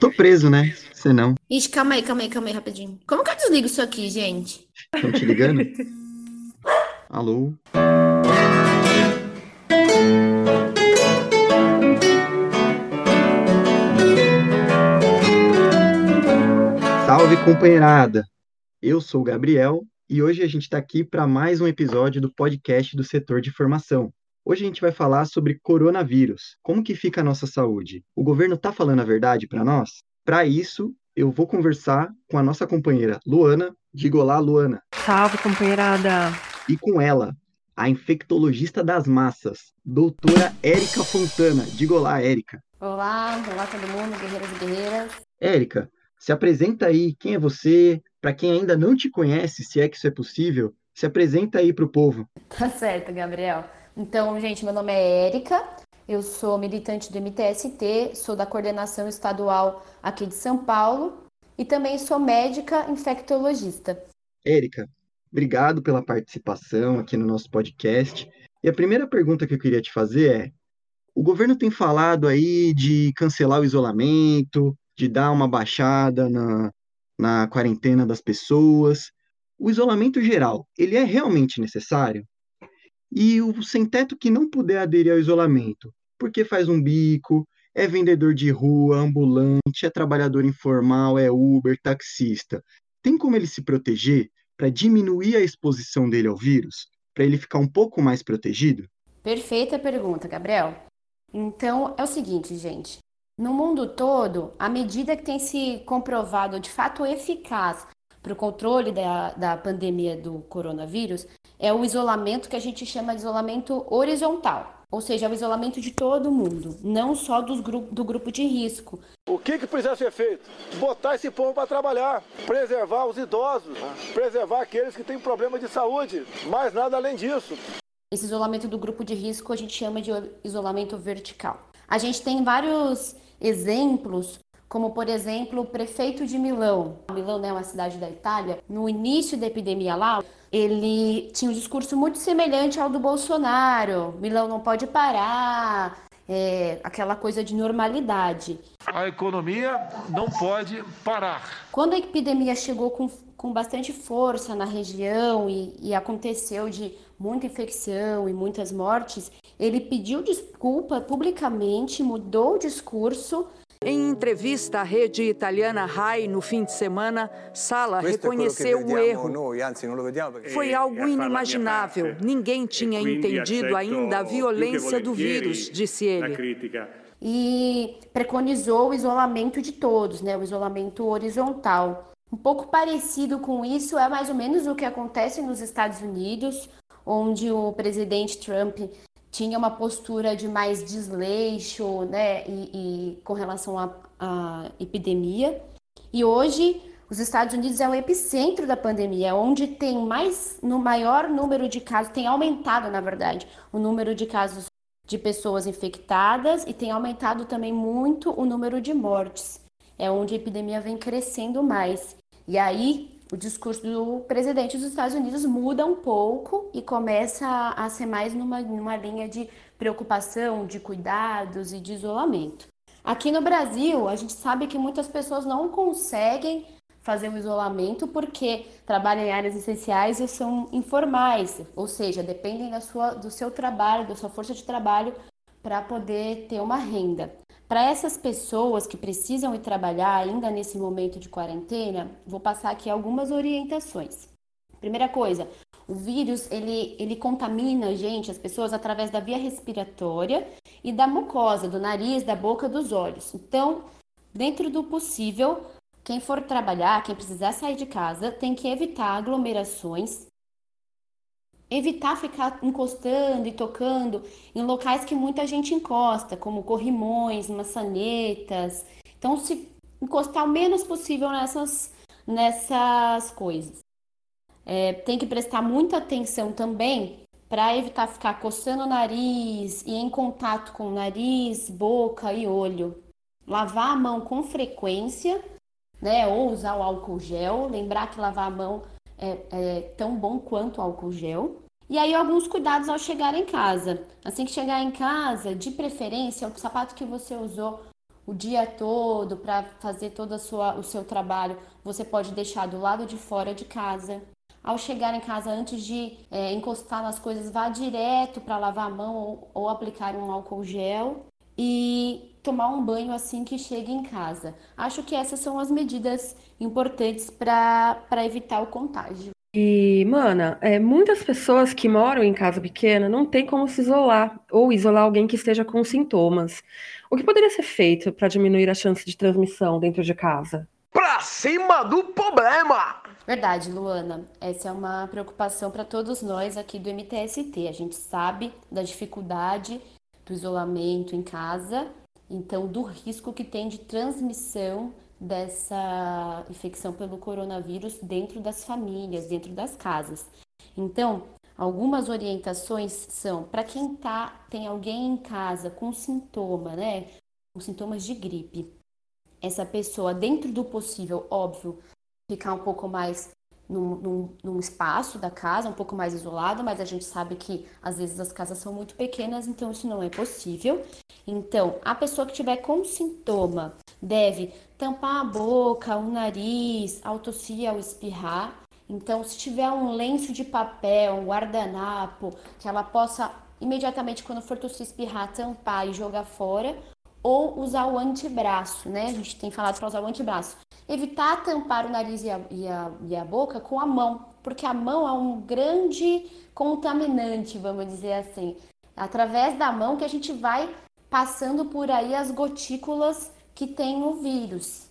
Tô preso, né? Você não. Ixi, calma aí, calma aí, calma aí, rapidinho. Como que eu desligo isso aqui, gente? Estão te ligando? Alô? Salve, companheirada! Eu sou o Gabriel e hoje a gente está aqui para mais um episódio do podcast do setor de formação. Hoje a gente vai falar sobre coronavírus. Como que fica a nossa saúde? O governo está falando a verdade para nós? Para isso, eu vou conversar com a nossa companheira Luana. Diga olá, Luana. Salve, companheirada. E com ela, a infectologista das massas, doutora Érica Fontana. Diga olá, Érica. Olá, olá todo mundo, guerreiros e guerreiras. Érica, se apresenta aí, quem é você? Para quem ainda não te conhece, se é que isso é possível, se apresenta aí para o povo. Tá certo, Gabriel. Então, gente, meu nome é Érica, eu sou militante do MTST, sou da coordenação estadual aqui de São Paulo e também sou médica infectologista. Érica, obrigado pela participação aqui no nosso podcast. E a primeira pergunta que eu queria te fazer é: o governo tem falado aí de cancelar o isolamento, de dar uma baixada na, na quarentena das pessoas. O isolamento geral, ele é realmente necessário? E o sem-teto que não puder aderir ao isolamento, porque faz um bico, é vendedor de rua, ambulante, é trabalhador informal, é Uber, taxista. Tem como ele se proteger para diminuir a exposição dele ao vírus? Para ele ficar um pouco mais protegido? Perfeita pergunta, Gabriel. Então, é o seguinte, gente. No mundo todo, a medida que tem se comprovado de fato eficaz para o controle da, da pandemia do coronavírus é o isolamento que a gente chama de isolamento horizontal. Ou seja, é o isolamento de todo mundo, não só dos gru do grupo de risco. O que, que precisa ser feito? Botar esse povo para trabalhar, preservar os idosos, preservar aqueles que têm problema de saúde, mais nada além disso. Esse isolamento do grupo de risco a gente chama de isolamento vertical. A gente tem vários exemplos como por exemplo o prefeito de Milão. Milão né, é uma cidade da Itália. No início da epidemia lá, ele tinha um discurso muito semelhante ao do Bolsonaro. Milão não pode parar, é, aquela coisa de normalidade. A economia não pode parar. Quando a epidemia chegou com, com bastante força na região e, e aconteceu de muita infecção e muitas mortes, ele pediu desculpa publicamente, mudou o discurso em entrevista à rede italiana RAI no fim de semana, Sala reconheceu o erro. Foi algo inimaginável. Ninguém tinha entendido ainda a violência do vírus, disse ele. E preconizou o isolamento de todos, né? o isolamento horizontal. Um pouco parecido com isso é mais ou menos o que acontece nos Estados Unidos, onde o presidente Trump tinha uma postura de mais desleixo, né, e, e com relação à epidemia. E hoje os Estados Unidos é o epicentro da pandemia, é onde tem mais, no maior número de casos, tem aumentado, na verdade, o número de casos de pessoas infectadas e tem aumentado também muito o número de mortes. É onde a epidemia vem crescendo mais. E aí o discurso do presidente dos Estados Unidos muda um pouco e começa a, ser mais numa, numa linha de preocupação, de cuidados e de isolamento. Aqui no Brasil, a gente sabe que muitas pessoas não conseguem fazer o isolamento porque trabalham em áreas essenciais e são informais, ou seja, dependem da sua, do seu trabalho, da sua força de trabalho para poder ter uma renda. Para essas pessoas que precisam ir trabalhar ainda nesse momento de quarentena, vou passar aqui algumas orientações. Primeira coisa, o vírus ele, ele contamina a gente, as pessoas, através da via respiratória e da mucosa, do nariz, da boca, dos olhos. Então, dentro do possível, quem for trabalhar, quem precisar sair de casa, tem que evitar aglomerações, evitar ficar encostando e tocando em locais que muita gente encosta, como corrimões, maçanetas. Então, se encostar o menos possível nessas, nessas coisas. É, tem que prestar muita atenção também para evitar ficar coçando o nariz e em contato com o nariz, boca e olho. Lavar a mão com frequência, né? Ou usar o álcool gel. Lembrar que lavar a mão é, é tão bom quanto álcool gel. E aí alguns cuidados ao chegar em casa. Assim que chegar em casa, de preferência, o sapato que você usou o dia todo para fazer todo sua, o seu trabalho, você pode deixar do lado de fora de casa. Ao chegar em casa, antes de é, encostar nas coisas, vá direto para lavar a mão ou, ou aplicar um álcool gel e tomar um banho assim que chegue em casa. Acho que essas são as medidas importantes para evitar o contágio. E, mana, é, muitas pessoas que moram em casa pequena não têm como se isolar ou isolar alguém que esteja com sintomas. O que poderia ser feito para diminuir a chance de transmissão dentro de casa? Pra cima do problema! Verdade, Luana. Essa é uma preocupação para todos nós aqui do MTST. A gente sabe da dificuldade do isolamento em casa, então do risco que tem de transmissão dessa infecção pelo coronavírus dentro das famílias, dentro das casas. Então, algumas orientações são para quem tá, tem alguém em casa com sintoma, né? Com sintomas de gripe. Essa pessoa, dentro do possível, óbvio, ficar um pouco mais num, num, num, espaço da casa, um pouco mais isolado, mas a gente sabe que às vezes as casas são muito pequenas, então isso não é possível. Então, a pessoa que tiver com sintoma deve tampar a boca, o nariz, ao tossir, ao espirrar. Então, se tiver um lenço de papel, um guardanapo, que ela possa imediatamente, quando for tossir, espirrar, tampar e jogar fora, ou usar o antebraço, né? A gente tem falado para usar o antebraço. Evitar tampar o nariz e a, e, a, e a boca com a mão, porque a mão é um grande contaminante, vamos dizer assim. Através da mão que a gente vai passando por aí as gotículas que tem o vírus.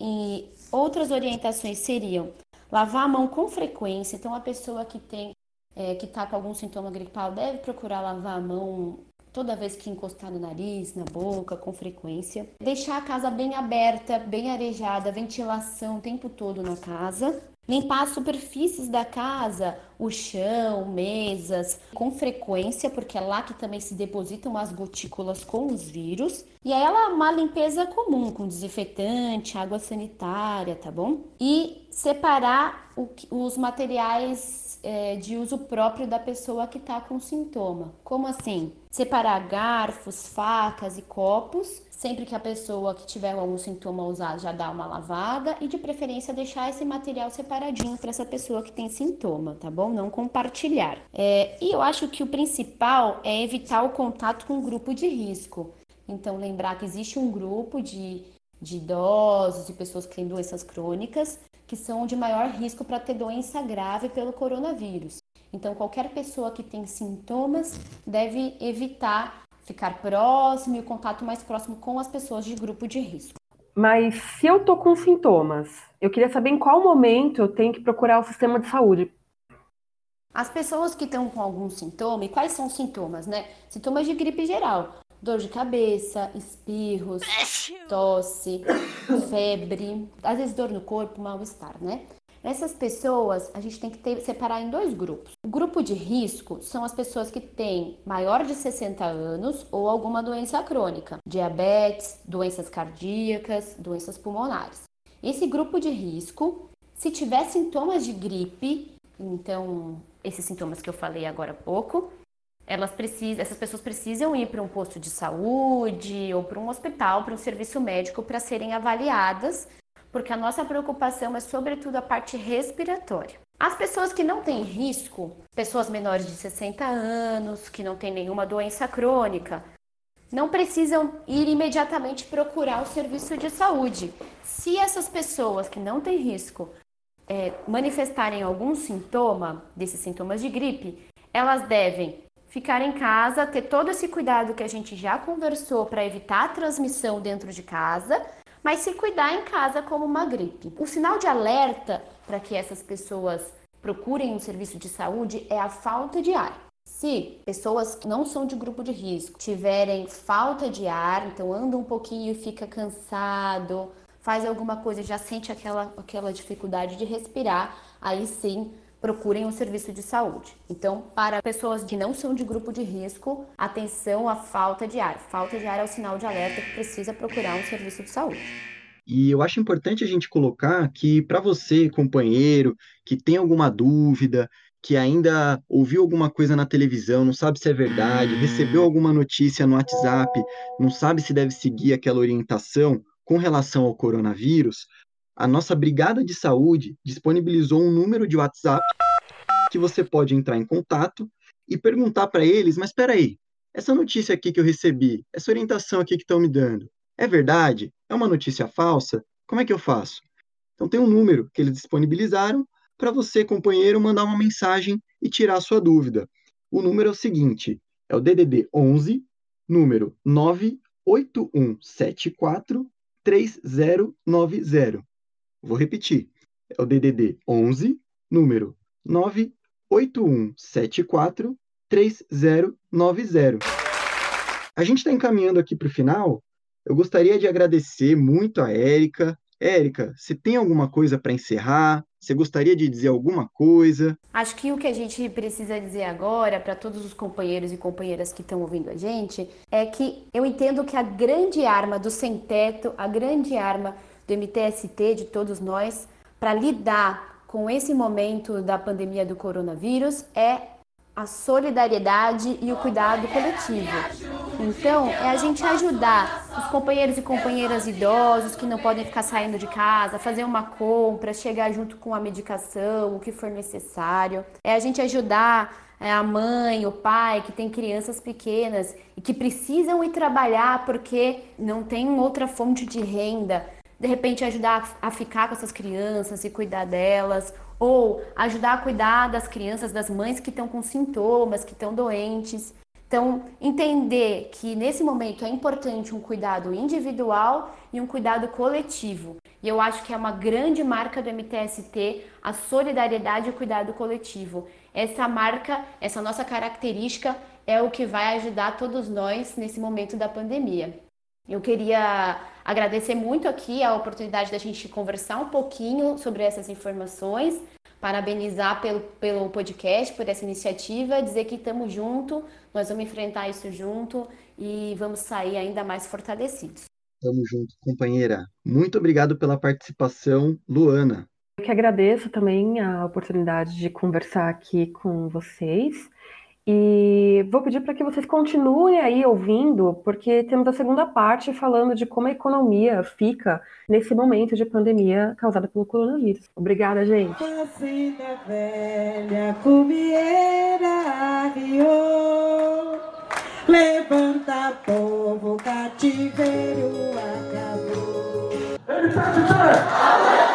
E outras orientações seriam lavar a mão com frequência. Então, a pessoa que tem é, que está com algum sintoma gripal deve procurar lavar a mão toda vez que encostar no nariz, na boca, com frequência. Deixar a casa bem aberta, bem arejada, ventilação o tempo todo na casa. Limpar as superfícies da casa, o chão, mesas, com frequência, porque é lá que também se depositam as gotículas com os vírus. E aí ela é uma limpeza comum, com desinfetante, água sanitária, tá bom? E separar o, os materiais é, de uso próprio da pessoa que está com sintoma. Como assim? Separar garfos, facas e copos Sempre que a pessoa que tiver algum sintoma usar já dá uma lavada e de preferência deixar esse material separadinho para essa pessoa que tem sintoma, tá bom? Não compartilhar. É, e eu acho que o principal é evitar o contato com o grupo de risco. Então, lembrar que existe um grupo de, de idosos e pessoas que têm doenças crônicas que são de maior risco para ter doença grave pelo coronavírus. Então, qualquer pessoa que tem sintomas deve evitar ficar próximo e o contato mais próximo com as pessoas de grupo de risco. Mas se eu tô com sintomas, eu queria saber em qual momento eu tenho que procurar o sistema de saúde. As pessoas que estão com algum sintoma, e quais são os sintomas, né? Sintomas de gripe geral. Dor de cabeça, espirros, tosse, febre, às vezes dor no corpo, mal-estar, né? Essas pessoas a gente tem que ter, separar em dois grupos. O grupo de risco são as pessoas que têm maior de 60 anos ou alguma doença crônica, diabetes, doenças cardíacas, doenças pulmonares. Esse grupo de risco, se tiver sintomas de gripe, então esses sintomas que eu falei agora há pouco, elas precisam, essas pessoas precisam ir para um posto de saúde ou para um hospital, para um serviço médico para serem avaliadas porque a nossa preocupação é sobretudo a parte respiratória. As pessoas que não têm risco, pessoas menores de 60 anos, que não têm nenhuma doença crônica, não precisam ir imediatamente procurar o serviço de saúde. Se essas pessoas que não têm risco é, manifestarem algum sintoma desses sintomas de gripe, elas devem ficar em casa, ter todo esse cuidado que a gente já conversou para evitar a transmissão dentro de casa mas se cuidar em casa como uma gripe. O sinal de alerta para que essas pessoas procurem um serviço de saúde é a falta de ar. Se pessoas que não são de grupo de risco tiverem falta de ar, então anda um pouquinho e fica cansado, faz alguma coisa já sente aquela, aquela dificuldade de respirar, aí sim procurem um serviço de saúde. Então, para pessoas que não são de grupo de risco, atenção à falta de ar. Falta de ar é o sinal de alerta que precisa procurar um serviço de saúde. E eu acho importante a gente colocar que para você, companheiro, que tem alguma dúvida, que ainda ouviu alguma coisa na televisão, não sabe se é verdade, recebeu alguma notícia no WhatsApp, não sabe se deve seguir aquela orientação com relação ao coronavírus, a nossa Brigada de Saúde disponibilizou um número de WhatsApp que você pode entrar em contato e perguntar para eles: mas espera aí, essa notícia aqui que eu recebi, essa orientação aqui que estão me dando, é verdade? É uma notícia falsa? Como é que eu faço? Então tem um número que eles disponibilizaram para você, companheiro, mandar uma mensagem e tirar a sua dúvida. O número é o seguinte: é o DDD 11, número 98174 3090. Vou repetir. É o DDD 11, número 98174 3090. A gente está encaminhando aqui para o final. Eu gostaria de agradecer muito a Érica. Érica, você tem alguma coisa para encerrar? Você gostaria de dizer alguma coisa? Acho que o que a gente precisa dizer agora para todos os companheiros e companheiras que estão ouvindo a gente é que eu entendo que a grande arma do sem teto, a grande arma do MTST, de todos nós, para lidar com esse momento da pandemia do coronavírus é a solidariedade e o cuidado coletivo. Então, é a gente ajudar os companheiros e companheiras idosos que não podem ficar saindo de casa, fazer uma compra, chegar junto com a medicação, o que for necessário. É a gente ajudar é, a mãe, o pai que tem crianças pequenas e que precisam ir trabalhar porque não tem outra fonte de renda. De repente, ajudar a ficar com essas crianças e cuidar delas, ou ajudar a cuidar das crianças, das mães que estão com sintomas, que estão doentes. Então, entender que nesse momento é importante um cuidado individual e um cuidado coletivo. E eu acho que é uma grande marca do MTST a solidariedade e o cuidado coletivo. Essa marca, essa nossa característica é o que vai ajudar todos nós nesse momento da pandemia. Eu queria agradecer muito aqui a oportunidade da gente conversar um pouquinho sobre essas informações, parabenizar pelo, pelo podcast, por essa iniciativa, dizer que estamos juntos, nós vamos enfrentar isso junto e vamos sair ainda mais fortalecidos. Tamo junto, companheira. Muito obrigado pela participação, Luana. Eu que agradeço também a oportunidade de conversar aqui com vocês. E vou pedir para que vocês continuem aí ouvindo, porque temos a segunda parte falando de como a economia fica nesse momento de pandemia causada pelo coronavírus. Obrigada, gente. velha, levanta povo, cativeiro acabou. Ele tá de pé!